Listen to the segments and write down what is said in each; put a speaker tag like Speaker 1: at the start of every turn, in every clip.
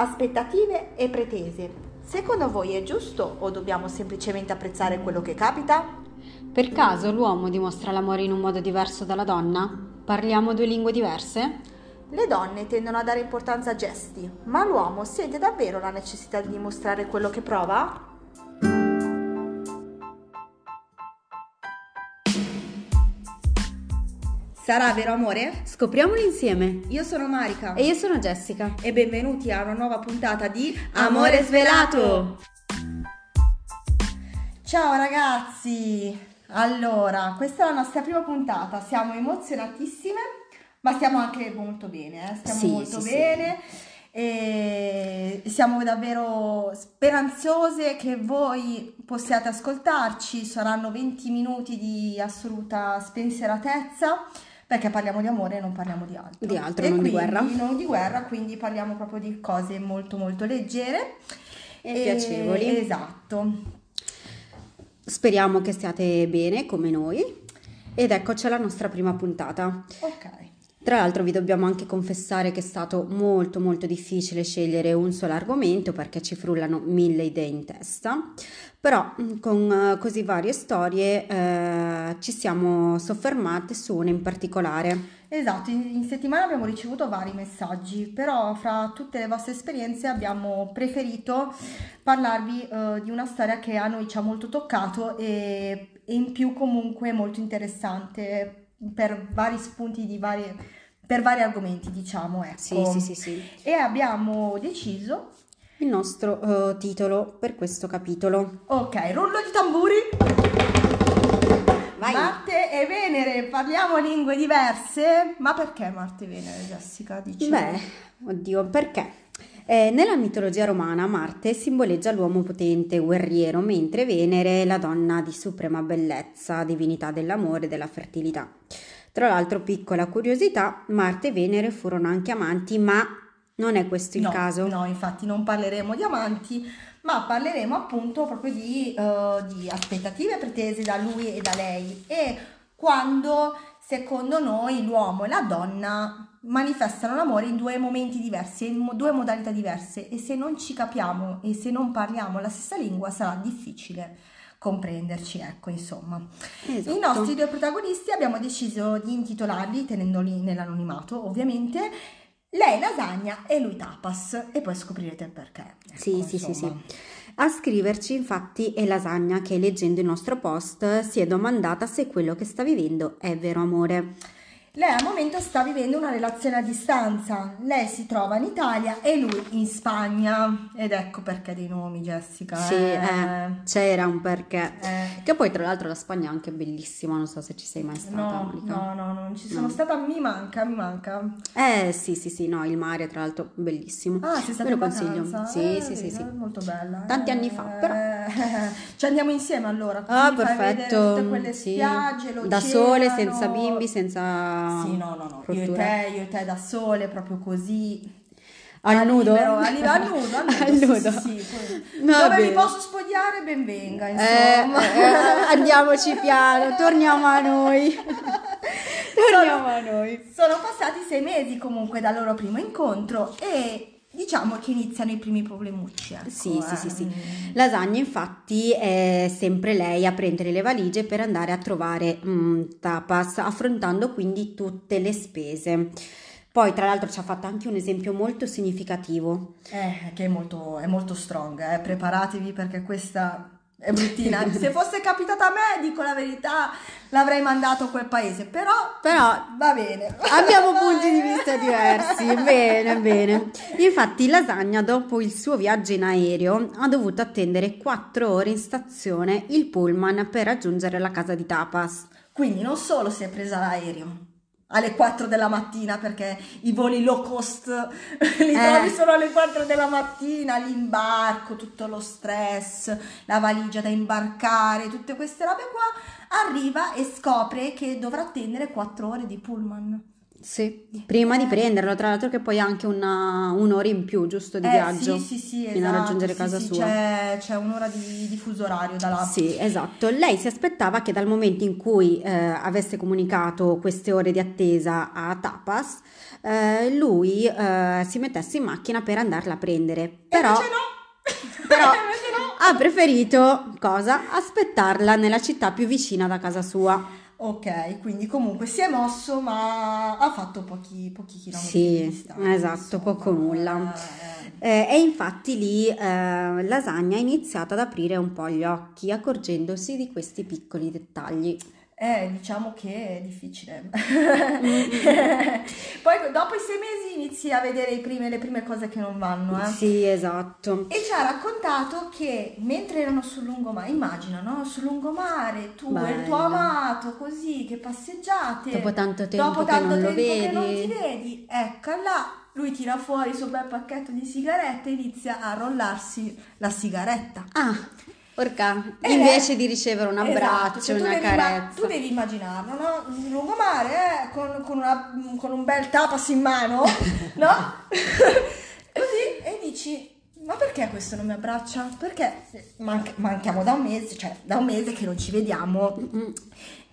Speaker 1: aspettative e pretese. Secondo voi è giusto o dobbiamo semplicemente apprezzare quello che capita?
Speaker 2: Per caso l'uomo dimostra l'amore in un modo diverso dalla donna? Parliamo due lingue diverse?
Speaker 1: Le donne tendono a dare importanza a gesti, ma l'uomo sente davvero la necessità di dimostrare quello che prova? Sarà vero amore?
Speaker 2: Scopriamolo insieme.
Speaker 1: Io sono Marica
Speaker 2: E io sono Jessica.
Speaker 1: e benvenuti a una nuova puntata di
Speaker 2: Amore svelato.
Speaker 1: Ciao ragazzi! Allora, questa è la nostra prima puntata, siamo emozionatissime, ma stiamo anche molto bene, eh? stiamo
Speaker 2: Sì,
Speaker 1: molto
Speaker 2: sì,
Speaker 1: bene e siamo davvero speranzose che voi possiate ascoltarci, saranno 20 minuti di assoluta spensieratezza. Perché parliamo di amore e non parliamo di altro.
Speaker 2: Di altro,
Speaker 1: E
Speaker 2: non di
Speaker 1: quindi-
Speaker 2: guerra.
Speaker 1: Non di guerra, quindi parliamo proprio di cose molto molto leggere
Speaker 2: E piacevoli.
Speaker 1: Esatto.
Speaker 2: Speriamo che stiate bene come noi. Ed eccoci alla nostra prima puntata.
Speaker 1: Ok.
Speaker 2: Tra l'altro vi dobbiamo anche confessare che è stato molto molto difficile scegliere un solo argomento perché ci frullano mille idee in testa, però mh, con eh, così varie storie eh, ci siamo soffermate su una in particolare.
Speaker 1: Esatto, in, in settimana abbiamo ricevuto vari messaggi, però fra tutte le vostre esperienze abbiamo preferito parlarvi eh, di una storia che a noi ci ha molto toccato e, e in più comunque molto interessante per vari spunti di varie, per vari argomenti, diciamo, ecco.
Speaker 2: Sì, sì, sì, sì.
Speaker 1: E abbiamo deciso,
Speaker 2: Il nostro eh, titolo per questo capitolo.
Speaker 1: ok, rullo di tamburi.
Speaker 2: Vai.
Speaker 1: Marte e Venere, parliamo lingue diverse? Ma perché Marte e Venere, Jessica? Dici?
Speaker 2: Beh, oddio, perché? Eh, nella mitologia romana Marte simboleggia l'uomo potente, guerriero, mentre Venere è la donna di suprema bellezza, divinità dell'amore e della fertilità. Tra l'altro, piccola curiosità, Marte e Venere furono anche amanti, ma non è questo il
Speaker 1: no,
Speaker 2: caso.
Speaker 1: No, infatti non parleremo di amanti, ma parleremo appunto proprio di, eh, di aspettative pretese da lui e da lei. E quando secondo noi l'uomo e la donna manifestano l'amore in due momenti diversi, in due modalità diverse. E se non ci capiamo e se non parliamo la stessa lingua sarà difficile comprenderci, ecco, insomma.
Speaker 2: Esatto.
Speaker 1: I nostri due protagonisti abbiamo deciso di intitolarli, tenendoli nell'anonimato ovviamente, lei lasagna e lui tapas e poi scoprirete il perché. Ecco,
Speaker 2: Sì, sì, sì, sì. A scriverci infatti è Lasagna che leggendo il nostro post si è domandata se quello che sta vivendo è vero amore.
Speaker 1: Lei al momento sta vivendo una relazione a distanza. Lei si trova in Italia e lui in Spagna. Ed ecco perché dei nomi, Jessica.
Speaker 2: Sì, eh, c'era un perché.
Speaker 1: Eh.
Speaker 2: Che poi tra l'altro la Spagna è anche bellissima, non so se ci sei mai stata,
Speaker 1: No, no, no, non ci sono
Speaker 2: No.
Speaker 1: stata, mi manca, mi manca.
Speaker 2: Eh sì, sì, sì, no, il mare tra l'altro bellissimo.
Speaker 1: Ah, sei stata
Speaker 2: Ve lo consiglio. Sì,
Speaker 1: Eh,
Speaker 2: sì, sì,
Speaker 1: vedi,
Speaker 2: sì.
Speaker 1: è Molto bella.
Speaker 2: Tanti
Speaker 1: eh.
Speaker 2: anni fa, però.
Speaker 1: Ci andiamo insieme allora.
Speaker 2: Ah, perfetto.
Speaker 1: Tutte quelle
Speaker 2: sì.
Speaker 1: spiagge.
Speaker 2: Da sole, senza bimbi, senza
Speaker 1: Sì, no, no, no. Io e te, io e te da sole, proprio così.
Speaker 2: Al nudo?
Speaker 1: al nudo, al nudo,
Speaker 2: Al
Speaker 1: sì,
Speaker 2: nudo.
Speaker 1: sì, sì,
Speaker 2: Va
Speaker 1: Dove
Speaker 2: bene.
Speaker 1: mi posso spogliare, ben venga,
Speaker 2: Eh,
Speaker 1: insomma.
Speaker 2: eh, andiamoci piano, torniamo a noi. torniamo a noi.
Speaker 1: Sono passati sei mesi comunque dal loro primo incontro e diciamo che iniziano i primi problemucci. ecco,
Speaker 2: Sì, sì,
Speaker 1: eh.
Speaker 2: sì, sì. Lasagna infatti è sempre lei a prendere le valigie per andare a trovare mm, Tapas, affrontando quindi tutte le spese. Poi tra l'altro ci ha fatto anche un esempio molto significativo.
Speaker 1: Eh, che è molto, è molto strong, eh. Preparatevi perché questa è bruttina. Se fosse capitata a me, dico la verità, l'avrei mandato a quel paese, però,
Speaker 2: Però
Speaker 1: va bene.
Speaker 2: Abbiamo punti di vista diversi, bene, bene. Infatti Lasagna dopo il suo viaggio in aereo ha dovuto attendere 4 ore in stazione il pullman per raggiungere la casa di Tapas.
Speaker 1: Quindi non solo si è presa l'aereo alle 4 della mattina perché i voli low cost li
Speaker 2: Eh.
Speaker 1: trovi solo alle 4 della mattina, l'imbarco, tutto lo stress, la valigia da imbarcare, tutte queste robe qua, arriva e scopre che dovrà attendere 4 ore di pullman.
Speaker 2: Sì, prima di prenderlo, tra l'altro che poi ha anche una, un'ora in più, giusto, di
Speaker 1: Eh,
Speaker 2: viaggio,
Speaker 1: sì, sì, sì,
Speaker 2: fino a
Speaker 1: esatto,
Speaker 2: raggiungere
Speaker 1: sì,
Speaker 2: casa
Speaker 1: sì,
Speaker 2: sua.
Speaker 1: C'è, c'è un'ora di, di fuso orario da là.
Speaker 2: Sì, esatto. Lei si aspettava che dal momento in cui eh, avesse comunicato queste ore di attesa a Tapas, eh, lui eh, si mettesse in macchina per andarla a prendere. Però,
Speaker 1: no!
Speaker 2: però
Speaker 1: no!
Speaker 2: ha preferito cosa? Aspettarla nella città più vicina da casa sua.
Speaker 1: Ok, quindi comunque si è mosso, ma ha fatto pochi, pochi chilometri
Speaker 2: Sì,
Speaker 1: di distanza,
Speaker 2: esatto,
Speaker 1: insomma.
Speaker 2: poco nulla.
Speaker 1: Eh,
Speaker 2: Eh, e infatti lì eh, Lasagna ha iniziato ad aprire un po' gli occhi, accorgendosi di questi piccoli dettagli.
Speaker 1: Eh, diciamo che è difficile. Poi dopo i sei mesi inizi a vedere prime- le prime cose che non vanno, eh.
Speaker 2: Sì, esatto.
Speaker 1: E ci ha raccontato che mentre erano sul lungomare, immagina, no? Sul lungomare, tu e il tuo
Speaker 2: Bello.
Speaker 1: amato, così, che passeggiate.
Speaker 2: Dopo tanto tempo
Speaker 1: dopo
Speaker 2: che
Speaker 1: tanto
Speaker 2: non lo
Speaker 1: tempo che non ti vedi, ecco là, lui tira fuori il suo bel pacchetto di sigarette e inizia a rollarsi la sigaretta.
Speaker 2: Ah, porca,
Speaker 1: E
Speaker 2: invece di ricevere un
Speaker 1: Esatto,
Speaker 2: abbraccio,
Speaker 1: cioè tu
Speaker 2: una
Speaker 1: devi imma-
Speaker 2: carezza.
Speaker 1: tu devi immaginarlo, no? Un lungomare, eh, con, con una- con un bel tapas in mano, no? Così, e dici, ma perché questo non mi abbraccia? Perché manc- manchiamo da un mese, cioè da un mese che non ci vediamo.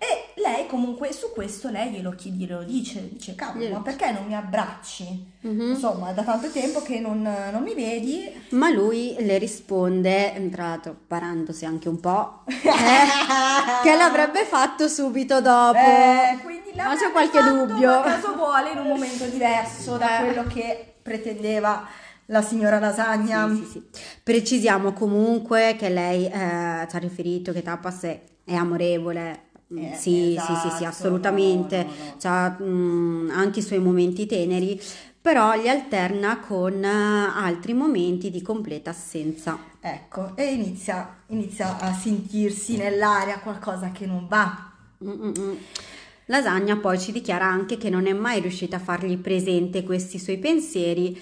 Speaker 1: E lei comunque su questo lei glielo chiede, glielo dice, dice cavolo, ma perché non mi abbracci?
Speaker 2: mhm.
Speaker 1: Insomma, da tanto tempo che non, non mi vedi.
Speaker 2: Ma lui le risponde, tra l'altro parandosi anche un po', eh, che l'avrebbe fatto subito dopo.
Speaker 1: Eh, quindi
Speaker 2: Ma c'è qualche
Speaker 1: fatto,
Speaker 2: dubbio?
Speaker 1: ma caso vuole in un momento diverso da
Speaker 2: Eh.
Speaker 1: quello che pretendeva la signora Lasagna.
Speaker 2: Sì, sì, sì. Precisiamo comunque che lei eh, ci ha riferito che Tapas è, è amorevole. Mm,
Speaker 1: Eh,
Speaker 2: sì, sì, sì,
Speaker 1: esatto,
Speaker 2: sì, assolutamente.
Speaker 1: no, no, no.
Speaker 2: C'ha mm, anche i suoi momenti teneri, però li alterna con eh, altri momenti di completa assenza.
Speaker 1: Ecco, e inizia, inizia a sentirsi nell'aria qualcosa che non va.
Speaker 2: Mm, mm, mm. Lasagna poi ci dichiara anche che non è mai riuscita a fargli presente questi suoi pensieri,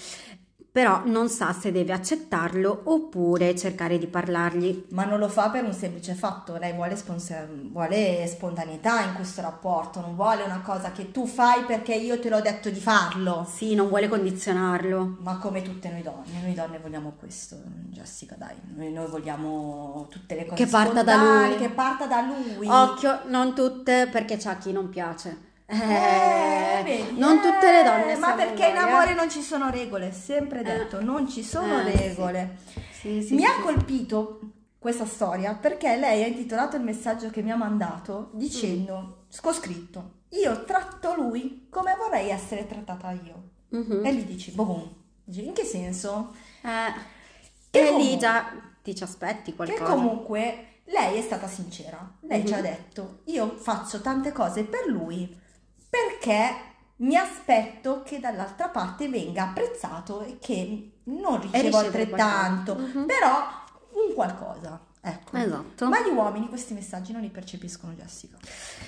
Speaker 2: però non sa se deve accettarlo oppure cercare di parlargli.
Speaker 1: Ma non lo fa per un semplice fatto, lei vuole, sponsor- vuole spontaneità in questo rapporto, non vuole una cosa che tu fai perché io te l'ho detto di farlo.
Speaker 2: Sì, non vuole condizionarlo.
Speaker 1: Ma come tutte noi donne, noi donne vogliamo questo, Jessica, dai, noi, noi vogliamo tutte le cose
Speaker 2: Che parta da lui.
Speaker 1: che parta da lui.
Speaker 2: Occhio, non tutte perché c'è a chi non piace.
Speaker 1: Eh,
Speaker 2: Eh, non tutte le donne
Speaker 1: eh, Ma perché in
Speaker 2: uguali, eh.
Speaker 1: amore non ci sono regole, sempre detto, non ci sono
Speaker 2: Eh, sì.
Speaker 1: regole.
Speaker 2: Sì, sì,
Speaker 1: mi
Speaker 2: sì,
Speaker 1: ha
Speaker 2: sì.
Speaker 1: colpito questa storia perché lei ha intitolato il messaggio che mi ha mandato
Speaker 2: Mm.
Speaker 1: dicendo, ho scritto, io tratto lui come vorrei essere trattata io.
Speaker 2: Mhm.
Speaker 1: E gli dici, boom, Dici, in che senso?
Speaker 2: Eh,
Speaker 1: Che
Speaker 2: e lì già ti ci aspetti
Speaker 1: Che
Speaker 2: qualcosa.
Speaker 1: comunque lei è stata sincera, lei ci ha
Speaker 2: Mhm.
Speaker 1: detto, io faccio tante cose per lui perché mi aspetto che dall'altra parte venga apprezzato e che non ricevo altrettanto.
Speaker 2: Mhm.
Speaker 1: però un qualcosa. Ecco.
Speaker 2: Esatto.
Speaker 1: Ma gli uomini questi messaggi non li percepiscono, Jessica.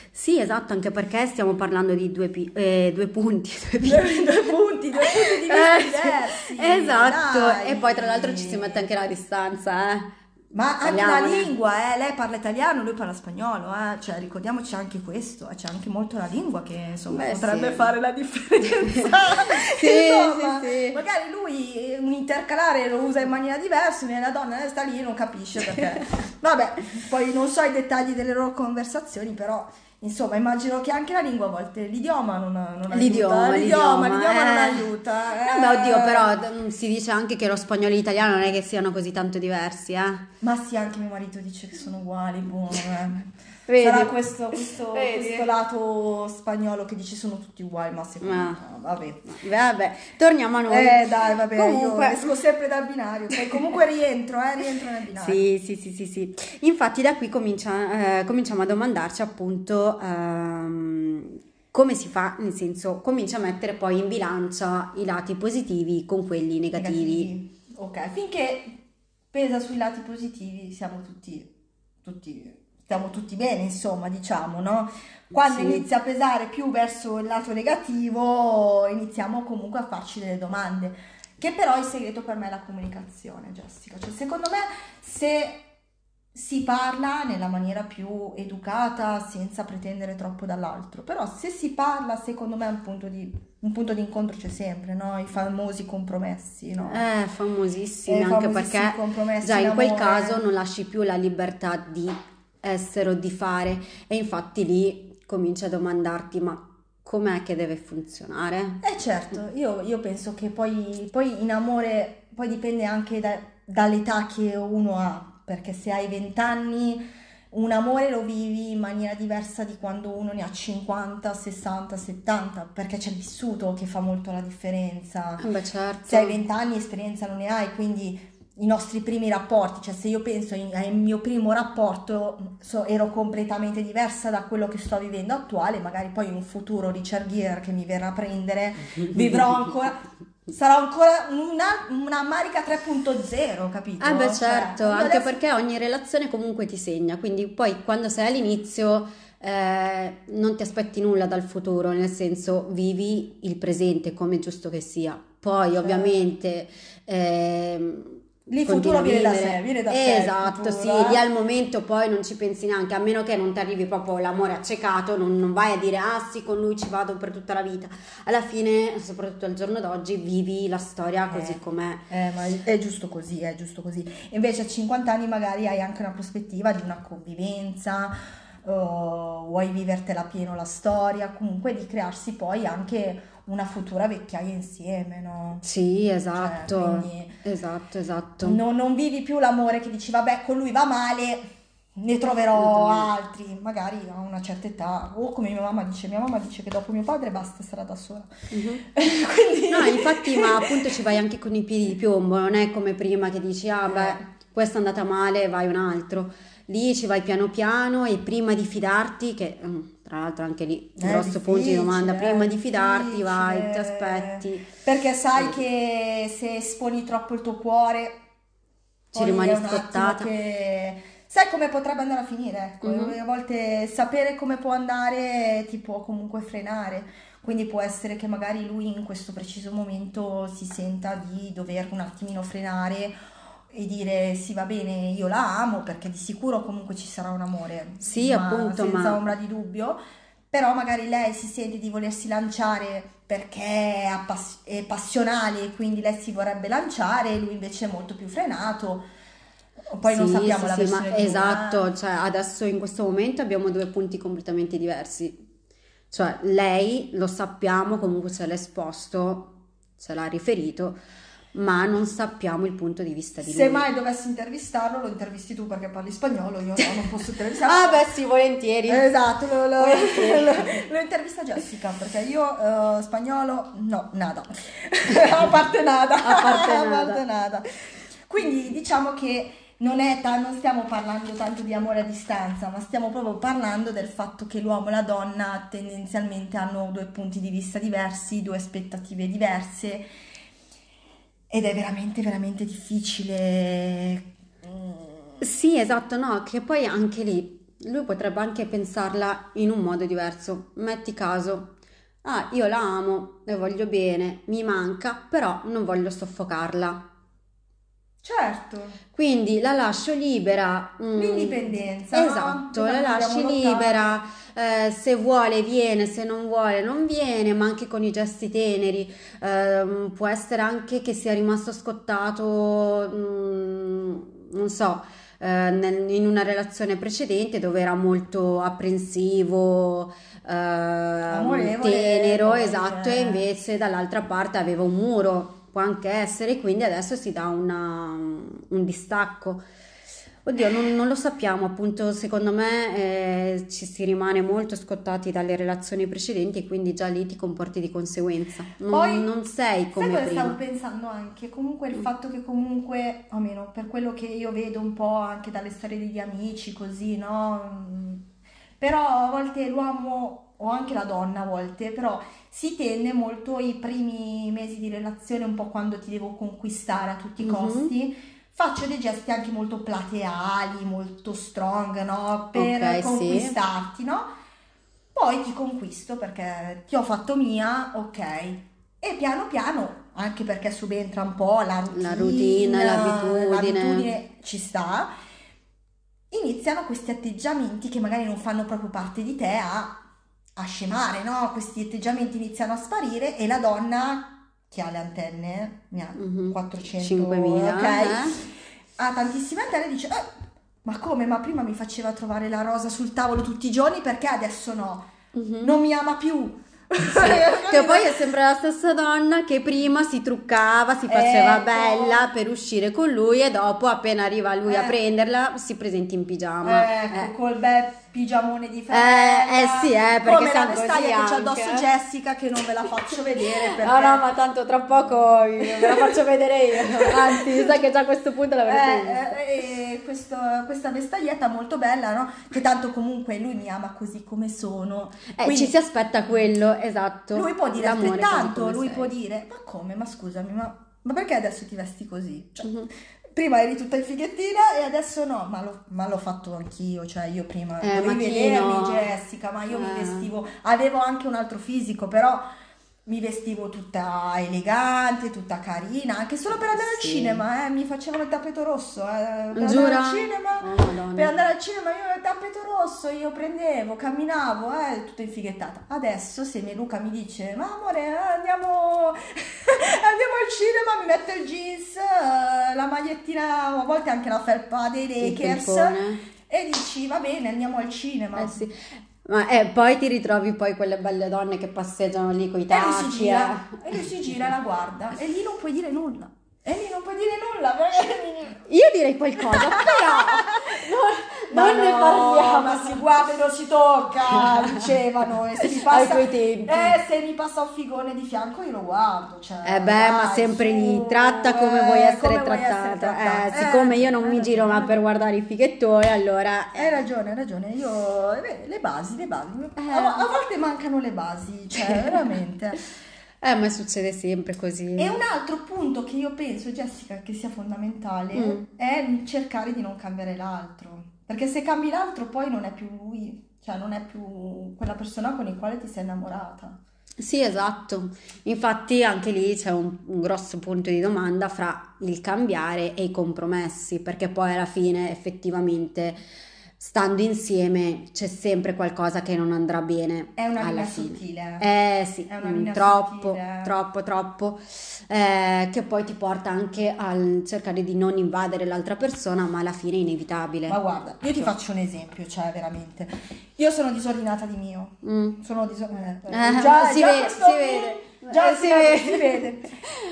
Speaker 2: Sì, esatto, anche perché stiamo parlando di due, pi- eh, due punti, due pi-
Speaker 1: due, punti, due punti di vista
Speaker 2: Eh,
Speaker 1: diversi.
Speaker 2: Esatto,
Speaker 1: dai.
Speaker 2: e poi tra l'altro ci si mette anche la distanza, eh.
Speaker 1: Ma anche la lingua, eh, lei parla italiano, lui parla spagnolo, eh, cioè ricordiamoci anche questo, eh, c'è anche molto la lingua che insomma
Speaker 2: Beh,
Speaker 1: potrebbe
Speaker 2: sì.
Speaker 1: fare la differenza.
Speaker 2: Sì,
Speaker 1: Insomma,
Speaker 2: sì, sì.
Speaker 1: Magari lui eh, un intercalare lo usa in maniera diversa, la donna sta lì e non capisce perché. Vabbè, poi non so i dettagli delle loro conversazioni, però insomma immagino che anche la lingua a volte, l'idioma non, non
Speaker 2: L'idioma,
Speaker 1: aiuta, l'idioma,
Speaker 2: l'idioma,
Speaker 1: l'idioma non
Speaker 2: eh.
Speaker 1: aiuta. eh.
Speaker 2: Vabbè, oddio, però mm, si dice anche che lo spagnolo e l'italiano non è che siano così tanto diversi, eh.
Speaker 1: Ma sì, anche mio marito dice che sono uguali, boh, eh.
Speaker 2: Vedi?
Speaker 1: Sarà questo, questo, questo lato spagnolo che dice sono tutti uguali, ma secondo me, no, vabbè.
Speaker 2: Vabbè, torniamo a noi.
Speaker 1: Eh dai, vabbè,
Speaker 2: Comunque-
Speaker 1: io esco sempre dal binario, poi comunque rientro, eh, rientro nel binario.
Speaker 2: Sì, sì, sì, sì, sì. Infatti da qui comincia- eh, cominciamo a domandarci appunto ehm, come si fa, nel senso comincia a mettere poi in bilancia i lati positivi con quelli negativi.
Speaker 1: Ok, finché pesa sui lati positivi siamo tutti, tutti, stiamo tutti bene, insomma, diciamo, no? Quando
Speaker 2: Sì.
Speaker 1: inizia a pesare più verso il lato negativo, iniziamo comunque a farci delle domande. Che però il segreto per me è la comunicazione, Jessica. Cioè, secondo me, se si parla nella maniera più educata senza pretendere troppo dall'altro, però se si parla secondo me un punto di, un punto di incontro c'è sempre, no? I famosi compromessi, no?
Speaker 2: Eh, famosissimi,
Speaker 1: Eh,
Speaker 2: anche
Speaker 1: famosissimi
Speaker 2: perché già in quel
Speaker 1: d'amore.
Speaker 2: caso non lasci più la libertà di essere o di fare e infatti lì cominci a domandarti ma com'è che deve funzionare?
Speaker 1: Eh certo, io, io penso che poi, poi in amore poi dipende anche da- dall'età che uno ha, perché se hai 20 anni un amore lo vivi in maniera diversa di quando uno ne ha 50, 60, 70, perché c'è il vissuto che fa molto la differenza.
Speaker 2: Eh beh certo.
Speaker 1: Se hai 20 anni esperienza non ne hai, quindi i nostri primi rapporti, cioè se io penso in- al mio primo rapporto so- ero completamente diversa da quello che sto vivendo attuale, magari poi in un futuro Richard Gere che mi verrà a prendere, vivrò ancora, sarò ancora una, una Marica 3.0, capito?
Speaker 2: Eh beh
Speaker 1: Cioè,
Speaker 2: certo,
Speaker 1: io
Speaker 2: anche
Speaker 1: adesso-
Speaker 2: perché ogni relazione comunque ti segna, quindi poi quando sei all'inizio eh, non ti aspetti nulla dal futuro, nel senso vivi il presente come è giusto che sia. Poi
Speaker 1: Certo.
Speaker 2: ovviamente ehm,
Speaker 1: Lì il futuro viene da sé, viene da sé il
Speaker 2: Esatto, sì,
Speaker 1: futuro, eh.
Speaker 2: lì al momento poi non ci pensi neanche, a meno che non ti arrivi proprio l'amore accecato, non, non vai a dire ah sì, con lui ci vado per tutta la vita. Alla fine, soprattutto al giorno d'oggi, vivi la storia così
Speaker 1: Eh.
Speaker 2: com'è.
Speaker 1: Eh, ma è giusto così, è giusto così. Invece a 50 anni magari hai anche una prospettiva di una convivenza, eh, vuoi vivertela pieno la storia, comunque di crearsi poi anche una futura vecchiaia insieme, no?
Speaker 2: Sì,
Speaker 1: Cioè,
Speaker 2: esatto,
Speaker 1: quindi
Speaker 2: esatto, esatto.
Speaker 1: non, non vivi più l'amore che dici, vabbè, con lui va male, ne troverò altri, magari a una certa età, o come mia mamma dice, mia mamma dice che dopo mio padre basta, sarà da sola.
Speaker 2: Mhm.
Speaker 1: Quindi...
Speaker 2: No, infatti, ma appunto ci vai anche con i piedi di piombo, non è come prima che dici, ah beh, questa è andata male, vai un altro. Lì ci vai piano piano e prima di fidarti, che mm, tra l'altro anche lì,
Speaker 1: È
Speaker 2: grosso punto di domanda, prima di fidarti vai, ti aspetti,
Speaker 1: Perché sai che se esponi troppo il tuo cuore,
Speaker 2: ci rimani scottata.
Speaker 1: che... Sai come potrebbe andare a finire? Ecco,
Speaker 2: Mhm.
Speaker 1: A volte sapere come può andare ti può comunque frenare. Quindi può essere che magari lui in questo preciso momento si senta di dover un attimino frenare e dire sì va bene, io la amo perché di sicuro comunque ci sarà un amore,
Speaker 2: Sì,
Speaker 1: ma
Speaker 2: appunto,
Speaker 1: senza
Speaker 2: ma-
Speaker 1: ombra di dubbio, però magari lei si sente di volersi lanciare perché è, appass- è passionale, quindi lei si vorrebbe lanciare, lui invece è molto più frenato. Poi non
Speaker 2: Sì,
Speaker 1: sappiamo
Speaker 2: sì,
Speaker 1: la
Speaker 2: sì,
Speaker 1: versione
Speaker 2: ma
Speaker 1: di lui,
Speaker 2: esatto,
Speaker 1: eh.
Speaker 2: cioè adesso in questo momento abbiamo due punti completamente diversi. Cioè lei, lo sappiamo, comunque ce l'ha esposto, ce l'ha riferito, ma non sappiamo il punto di vista di
Speaker 1: Se
Speaker 2: lui.
Speaker 1: mai dovessi intervistarlo, lo intervisti tu perché parli spagnolo, io no, non posso intervistarlo.
Speaker 2: Ah beh sì, volentieri.
Speaker 1: Esatto, lo, lo-
Speaker 2: Volentieri.
Speaker 1: lo- intervista Jessica perché io eh, spagnolo no, nada. A parte nada.
Speaker 2: A parte
Speaker 1: A
Speaker 2: nada.
Speaker 1: parte nada. Quindi diciamo che non, è ta- non stiamo parlando tanto di amore a distanza, ma stiamo proprio parlando del fatto che l'uomo e la donna tendenzialmente hanno due punti di vista diversi, due aspettative diverse ed è veramente, veramente difficile. mm,
Speaker 2: Sì, esatto, no, che poi anche lì lui potrebbe anche pensarla in un modo diverso. Metti caso, ah, io la amo, le voglio bene, mi manca, però non voglio soffocarla.
Speaker 1: Certo,
Speaker 2: Quindi la lascio libera. mm,
Speaker 1: l'indipendenza. no?
Speaker 2: Esatto,
Speaker 1: Quella
Speaker 2: la
Speaker 1: che
Speaker 2: lasci libera, eh, se vuole viene, se non vuole non viene, ma anche con i gesti teneri. Ehm, può essere anche che sia rimasto scottato, mm, non so, eh, nel- in una relazione precedente dove era molto apprensivo, eh,
Speaker 1: Amorevole,
Speaker 2: tenero, esatto, e
Speaker 1: eh.
Speaker 2: invece dall'altra parte aveva un muro. Può anche essere, quindi adesso si dà una- un distacco. Oddio, non, non lo sappiamo, appunto, secondo me eh, ci si rimane molto scottati dalle relazioni precedenti e quindi già lì ti comporti di conseguenza. Non,
Speaker 1: Poi,
Speaker 2: non sei
Speaker 1: Sai
Speaker 2: come
Speaker 1: cosa
Speaker 2: prima.
Speaker 1: stavo pensando anche? Comunque il fatto che comunque, almeno per quello che io vedo un po' anche dalle storie degli amici, così, no? Mm, Però a volte l'uomo, o anche la donna a volte, però si tende molto i primi mesi di relazione, un po' quando ti devo conquistare a tutti i
Speaker 2: Mhm.
Speaker 1: costi. Faccio dei gesti anche molto plateali, molto strong, no? Per
Speaker 2: Ok, sì.
Speaker 1: conquistarti, no? Poi ti conquisto perché ti ho fatto mia, ok. E piano piano, anche perché subentra un po' la routine,
Speaker 2: La routine, l'abitudine.
Speaker 1: l'abitudine ci sta. iniziano questi atteggiamenti che magari non fanno proprio parte di te a, a scemare, no? Questi atteggiamenti iniziano a sparire e la donna che ha le antenne, ne ha
Speaker 2: Mhm.
Speaker 1: 400,
Speaker 2: 5.000,
Speaker 1: ok?
Speaker 2: eh?
Speaker 1: Ha tantissime antenne e dice, "Eh, ma come? Ma prima mi faceva trovare la rosa sul tavolo tutti i giorni perché adesso no?
Speaker 2: Mhm.
Speaker 1: Non mi ama più.
Speaker 2: Che poi è sempre la stessa donna che prima si truccava, si faceva
Speaker 1: Ecco.
Speaker 2: bella per uscire con lui e dopo appena arriva lui a
Speaker 1: Eh.
Speaker 2: prenderla si presenta in pigiama.
Speaker 1: Ecco,
Speaker 2: Eh.
Speaker 1: col bel pigiamone di
Speaker 2: Eh,
Speaker 1: Fredda.
Speaker 2: eh sì, eh, perché
Speaker 1: Come la vestaglia che c'ha addosso
Speaker 2: eh.
Speaker 1: Jessica che non ve la faccio vedere perché...
Speaker 2: No, no, ma tanto tra poco ve la faccio vedere io. Anzi, sai che già a questo punto l'avrete.
Speaker 1: Eh, eh, eh, questo- questa vestaglietta molto bella, no? Che tanto comunque lui mi ama così come sono.
Speaker 2: Eh,
Speaker 1: Quindi
Speaker 2: ci si aspetta quello, esatto.
Speaker 1: lui può dire altrettanto, lui
Speaker 2: sei.
Speaker 1: può dire, ma come, ma scusami, ma, ma perché adesso ti vesti così? Cioè,
Speaker 2: Mhm.
Speaker 1: Prima eri tutta in fighettina e adesso no, ma, l'ho- ma l'ho fatto anch'io, cioè io prima
Speaker 2: Eh, chi
Speaker 1: vedermi
Speaker 2: no?
Speaker 1: Jessica, ma io mi
Speaker 2: Eh.
Speaker 1: vestivo, avevo anche un altro fisico, però mi vestivo tutta elegante, tutta carina, anche solo per andare
Speaker 2: Sì.
Speaker 1: al cinema, eh, mi facevano il tappeto rosso, eh, per
Speaker 2: Giura?
Speaker 1: andare al cinema.
Speaker 2: Oh.
Speaker 1: Per andare al cinema io il tappeto rosso, io prendevo, camminavo, eh, tutta infighettata. Adesso se me- Luca mi dice, ma amore, andiamo, andiamo al cinema, mi metto il jeans, eh, la magliettina, a volte anche la felpa dei Lakers e dici, va bene, andiamo al cinema.
Speaker 2: Eh sì. Ma eh, poi ti ritrovi poi quelle belle donne che passeggiano lì con i
Speaker 1: E lui si
Speaker 2: tacchi.
Speaker 1: gira,
Speaker 2: eh.
Speaker 1: e lui si gira e la guarda, e lì non puoi dire nulla. E lì non puoi dire nulla, perché...
Speaker 2: Io direi qualcosa, però non, non ne
Speaker 1: no,
Speaker 2: parliamo.
Speaker 1: Ma si guarda e non si tocca, dicevano. E se mi passa,
Speaker 2: Ai quei tempi.
Speaker 1: Eh, se mi passa un figone di fianco io lo guardo. Cioè,
Speaker 2: Eh beh, ma
Speaker 1: dai,
Speaker 2: sempre
Speaker 1: su,
Speaker 2: lì, tratta come
Speaker 1: eh,
Speaker 2: vuoi essere
Speaker 1: come vuoi
Speaker 2: trattata.
Speaker 1: essere trattata.
Speaker 2: Eh, siccome io non mi giro ma
Speaker 1: ragione.
Speaker 2: per guardare i fighettoni, allora...
Speaker 1: Hai ragione, hai ragione. Io, eh, beh, le basi, le basi.
Speaker 2: Eh.
Speaker 1: A, a volte mancano le basi, cioè, veramente.
Speaker 2: Eh, ma succede sempre così.
Speaker 1: E un altro punto che io penso, Jessica, che sia fondamentale
Speaker 2: Mm.
Speaker 1: è cercare di non cambiare l'altro. Perché se cambi l'altro poi non è più lui, cioè non è più quella persona con il quale ti sei innamorata.
Speaker 2: Sì, esatto. Infatti anche lì c'è un, un grosso punto di domanda fra il cambiare e i compromessi, perché poi alla fine effettivamente stando insieme c'è sempre qualcosa che non andrà bene
Speaker 1: È una linea
Speaker 2: fine.
Speaker 1: sottile.
Speaker 2: Eh sì,
Speaker 1: È una linea
Speaker 2: troppo,
Speaker 1: sottile.
Speaker 2: troppo, troppo, eh, che poi ti porta anche al cercare di non invadere l'altra persona, ma alla fine è inevitabile.
Speaker 1: Ma guarda, io ti faccio un esempio, cioè veramente. Io sono disordinata di mio.
Speaker 2: Mm.
Speaker 1: Sono disordinata.
Speaker 2: Eh, si vede, si vede.
Speaker 1: Già
Speaker 2: Eh,
Speaker 1: si,
Speaker 2: si
Speaker 1: vede.
Speaker 2: vede.
Speaker 1: si vede.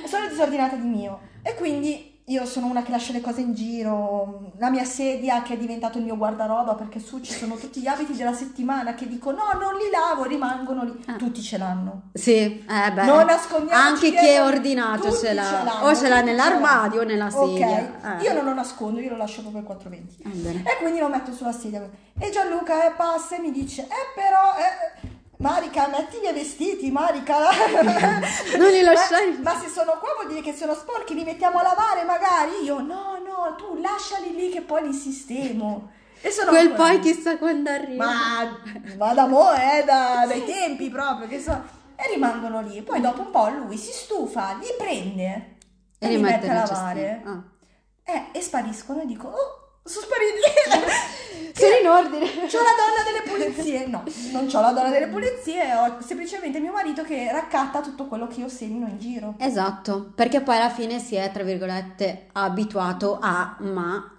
Speaker 1: Sono disordinata di mio. E quindi io sono una che lascia le cose in giro. La mia sedia che è diventato il mio guardaroba perché su ci sono tutti gli abiti della settimana che dico no, non li lavo, rimangono lì.
Speaker 2: Ah.
Speaker 1: Tutti ce l'hanno.
Speaker 2: Sì, eh beh,
Speaker 1: Non nascondiamoci
Speaker 2: anche chi è ordinato ce l'ha,
Speaker 1: l'hanno,
Speaker 2: o ce l'ha nell'armadio o nella
Speaker 1: Ok,
Speaker 2: sedia. Eh.
Speaker 1: io non lo nascondo, io lo lascio proprio il 420.
Speaker 2: Ah.
Speaker 1: E quindi lo metto sulla sedia. E Gianluca eh, passa e mi dice, eh però, eh, Marica, metti i miei vestiti, Marica.
Speaker 2: Non li lasciare.
Speaker 1: Ma, ma se sono qua vuol dire che sono sporchi, li mettiamo a lavare magari? Io, no, no, tu lasciali lì che poi li sistemo. E sono
Speaker 2: Quel
Speaker 1: ancora
Speaker 2: poi chissà quando arriva.
Speaker 1: Ma, ma da mo', eh, da- dai tempi proprio, che so. E rimangono lì. Poi dopo un po' lui si stufa, li prende e, li mette a lavare.
Speaker 2: Ah.
Speaker 1: Eh, e spariscono e dico, oh, sono spariti.
Speaker 2: Sono in ordine.
Speaker 1: C'ho la donna delle pulizie. No, non c'ho la donna delle pulizie, ho semplicemente mio marito che raccatta tutto quello che io semino in giro.
Speaker 2: Esatto, perché poi alla fine si è, tra virgolette, abituato a, ma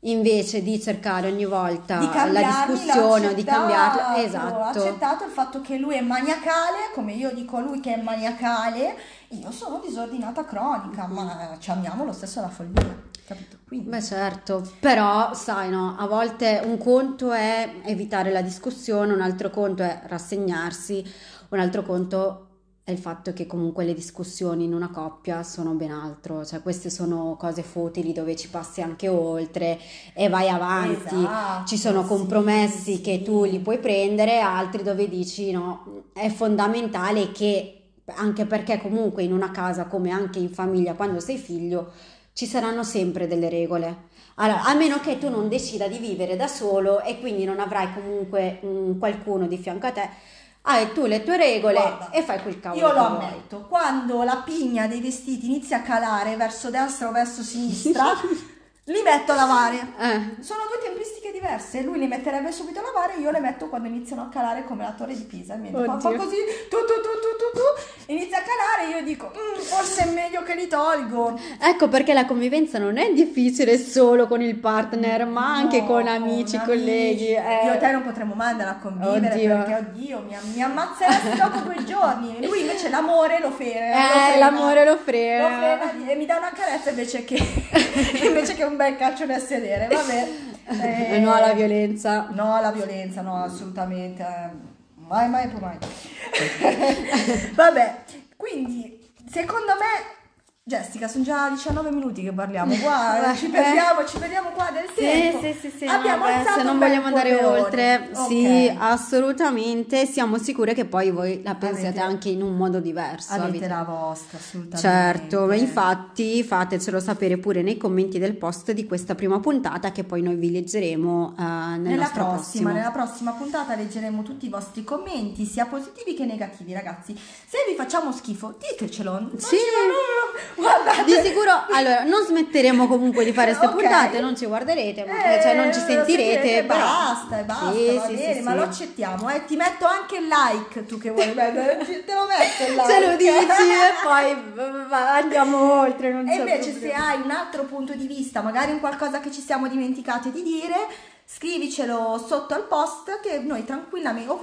Speaker 2: invece di cercare ogni volta
Speaker 1: Di
Speaker 2: la discussione o di cambiarla,
Speaker 1: Ha
Speaker 2: esatto.
Speaker 1: accettato il fatto che lui è maniacale, come io dico a lui che è maniacale, io sono disordinata cronica, ma ci amiamo lo stesso alla follia, capito? Quindi,
Speaker 2: Beh certo, però sai no, a volte un conto è evitare la discussione, un altro conto è rassegnarsi, un altro conto è il fatto che comunque le discussioni in una coppia sono ben altro, cioè queste sono cose futili dove ci passi anche oltre e vai avanti.
Speaker 1: Esatto,
Speaker 2: Ci sono
Speaker 1: sì,
Speaker 2: compromessi
Speaker 1: sì.
Speaker 2: che tu li puoi prendere, altri dove dici no, è fondamentale che anche perché comunque in una casa come anche in famiglia quando sei figlio ci saranno sempre delle regole. Allora, a meno che tu non decida di vivere da solo e quindi non avrai comunque mm, qualcuno di fianco a te, hai tu le tue regole
Speaker 1: Guarda,
Speaker 2: e fai quel cavolo
Speaker 1: Io lo ammetto, quando la pigna dei vestiti inizia a calare verso destra o verso sinistra, li metto a lavare.
Speaker 2: Eh.
Speaker 1: Sono due tempistiche diverse. Lui li metterebbe subito a lavare, io le metto quando iniziano a calare come la torre di Pisa. Mi fa, così, tu tu tu tu tu tu, inizia a calare, io dico, "Mm, forse è meglio che li tolgo.
Speaker 2: Ecco perché la convivenza non è difficile solo con il partner, ma anche
Speaker 1: No,
Speaker 2: con amici,
Speaker 1: con
Speaker 2: colleghi. eh.
Speaker 1: Io e te non potremmo mai andare a convivere
Speaker 2: Oddio.
Speaker 1: perché, oddio, mi, mi ammazzeresti dopo due giorni. E lui invece l'amore lo frega. lo
Speaker 2: Eh,
Speaker 1: frena.
Speaker 2: l'amore lo
Speaker 1: Lo
Speaker 2: frega.
Speaker 1: frena di- e mi dà una carezza invece che, invece che un bel calcio nel sedere. Vabbè. Eh,
Speaker 2: No alla violenza.
Speaker 1: No alla violenza, no, assolutamente. eh, Mai, mai, poi mai. Vabbè, quindi secondo me. Jessica, sono già 19 minuti che parliamo qua,
Speaker 2: Eh,
Speaker 1: ci perdiamo, ci perdiamo qua del
Speaker 2: Sì,
Speaker 1: tempo.
Speaker 2: sì, sì, sì,
Speaker 1: Abbiamo
Speaker 2: no, se non vogliamo andare oltre,
Speaker 1: Ok.
Speaker 2: sì, assolutamente, siamo sicure che poi voi la pensiate
Speaker 1: Avete-
Speaker 2: anche in un modo diverso.
Speaker 1: Avete
Speaker 2: avete-
Speaker 1: la vostra, assolutamente.
Speaker 2: Certo, infatti fatecelo sapere pure nei commenti del post di questa prima puntata che poi noi vi leggeremo eh, nel
Speaker 1: Nella prossima,
Speaker 2: prossimo.
Speaker 1: nella prossima puntata leggeremo tutti i vostri commenti, sia positivi che negativi, ragazzi. Se vi facciamo schifo, ditecelo. Non
Speaker 2: Sì.
Speaker 1: ci- guardate.
Speaker 2: Di sicuro, allora, non smetteremo comunque di fare queste
Speaker 1: Ok.
Speaker 2: puntate, non ci guarderete,
Speaker 1: Eh,
Speaker 2: cioè non ci
Speaker 1: lo
Speaker 2: sentirete, però...
Speaker 1: basta, basta,
Speaker 2: Sì,
Speaker 1: va
Speaker 2: sì,
Speaker 1: bene,
Speaker 2: sì,
Speaker 1: ma lo accettiamo, eh. Ti metto anche il like, tu che vuoi, beh, te lo metto il like.
Speaker 2: Ce lo dici e poi andiamo oltre, non
Speaker 1: E
Speaker 2: c'è
Speaker 1: invece se
Speaker 2: problema.
Speaker 1: hai un altro punto di vista, magari un qualcosa che ci siamo dimenticate di dire, scrivicelo sotto al post che noi tranquillamente, o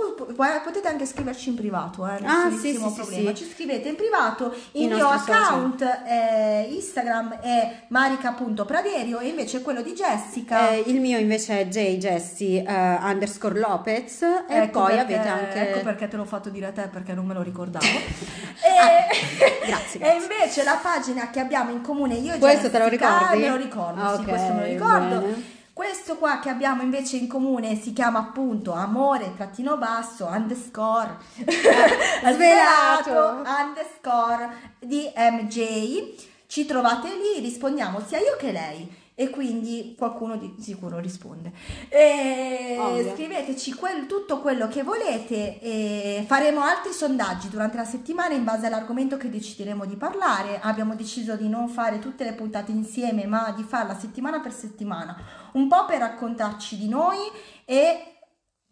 Speaker 1: potete anche scriverci in privato, eh,
Speaker 2: Ah, sì, sì,
Speaker 1: problema.
Speaker 2: sì.
Speaker 1: Ci scrivete in privato,
Speaker 2: I
Speaker 1: il mio account è Instagram è marica.praderio e invece quello di Jessica.
Speaker 2: Eh, il mio invece è J Jessie eh, underscore Lopez e
Speaker 1: Ecco
Speaker 2: poi
Speaker 1: perché-
Speaker 2: avete anche...
Speaker 1: ecco perché te l'ho fatto dire a te perché non me lo ricordavo
Speaker 2: Ah,
Speaker 1: e,
Speaker 2: grazie,
Speaker 1: e
Speaker 2: grazie.
Speaker 1: invece la pagina che abbiamo in comune io e
Speaker 2: Questo te lo
Speaker 1: Jessica,
Speaker 2: ricordi?
Speaker 1: me lo ricordo
Speaker 2: Ah,
Speaker 1: sì questo me lo ricordo
Speaker 2: bene.
Speaker 1: Questo qua che abbiamo invece in comune si chiama appunto amore trattino basso underscore. Svelato underscore di MJ ci trovate lì rispondiamo sia io che lei e quindi qualcuno di sicuro risponde. E scriveteci quel- tutto quello che volete e faremo altri sondaggi durante la settimana in base all'argomento che decideremo di parlare. Abbiamo deciso di non fare tutte le puntate insieme ma di farla settimana per settimana. Un po' per raccontarci di noi e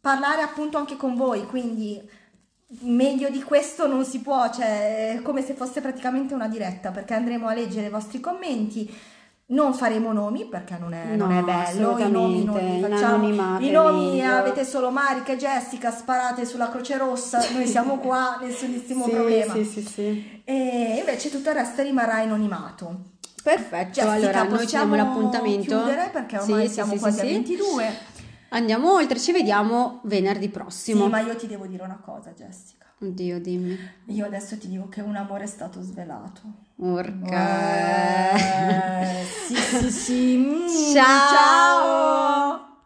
Speaker 1: parlare appunto anche con voi, quindi meglio di questo non si può, cioè è come se fosse praticamente una diretta, perché andremo a leggere i vostri commenti. Non faremo nomi perché non è, non è
Speaker 2: No,
Speaker 1: bello, i nomi non li facciamo. I nomi avete solo Marica e Jessica sparate sulla Croce Rossa, noi siamo qua, nessunissimo
Speaker 2: Sì,
Speaker 1: problema.
Speaker 2: sì, sì, sì.
Speaker 1: E invece tutto il resto rimarrà anonimato.
Speaker 2: Perfetto,
Speaker 1: Jessica,
Speaker 2: allora noi ci diamo l'appuntamento.
Speaker 1: chiudere perché ormai
Speaker 2: Sì,
Speaker 1: siamo
Speaker 2: sì,
Speaker 1: quasi
Speaker 2: sì,
Speaker 1: a
Speaker 2: sì.
Speaker 1: 22.
Speaker 2: Andiamo oltre, ci vediamo venerdì prossimo.
Speaker 1: Sì, ma io ti devo dire una cosa, Jessica.
Speaker 2: Oddio, dimmi.
Speaker 1: Io adesso ti dico che un amore è stato svelato.
Speaker 2: Urca.
Speaker 1: Eh, sì, sì, sì. Mm,
Speaker 2: Ciao.
Speaker 1: ciao.